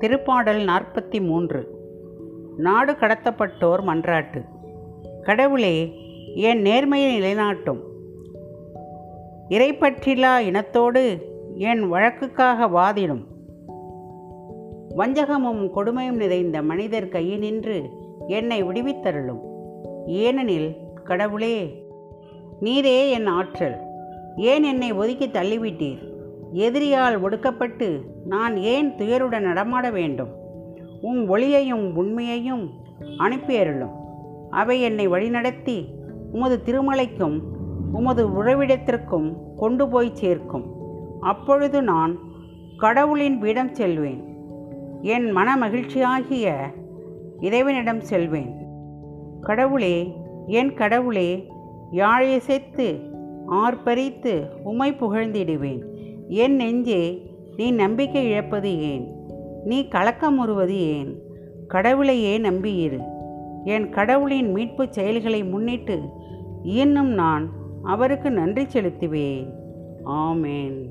திருப்பாடல் நாற்பத்தி மூன்று. நாடு கடத்தப்பட்டோர் மன்றாட்டு. கடவுளே என் நேர்மையை நிலைநாட்டும். இறைப்பற்றிலா இனத்தோடு என் வழக்குக்காக வாதிடும். வஞ்சகமும் கொடுமையும் நிறைந்த மனிதர் கையில் நின்று என்னை விடுவித்தருளும். ஏனெனில் கடவுளே நீரே என் ஆற்றல். ஏன் என்னை ஒதுக்கி தள்ளிவிட்டீர்? எதிரியால் ஒடுக்கப்பட்டு நான் ஏன் துயருடன் நடமாட வேண்டும்? உம் ஒளியையும் உண்மையையும் அனுப்பியருளும். அவை என்னை வழிநடத்தி உமது திருமலைக்கும் உமது உறவிடத்திற்கும் கொண்டு போய் சேர்க்கும். அப்பொழுது நான் கடவுளின் பீடம் செல்வேன். என் மன மகிழ்ச்சியாகிய இறைவனிடம் செல்வேன். கடவுளே என் கடவுளே யாழிசைத்து ஆர்ப்பரித்து உமை புகழ்ந்திடுவேன். என் நெஞ்சே நீ நம்பிக்கை இழப்பது ஏன்? நீ கலக்கமுறுவது ஏன்? கடவுளையே நம்பியிரு. என் கடவுளின் மீட்புச் செயல்களை முன்னிட்டு இன்னும் நான் அவருக்கு நன்றி செலுத்துவேன். ஆமேன்.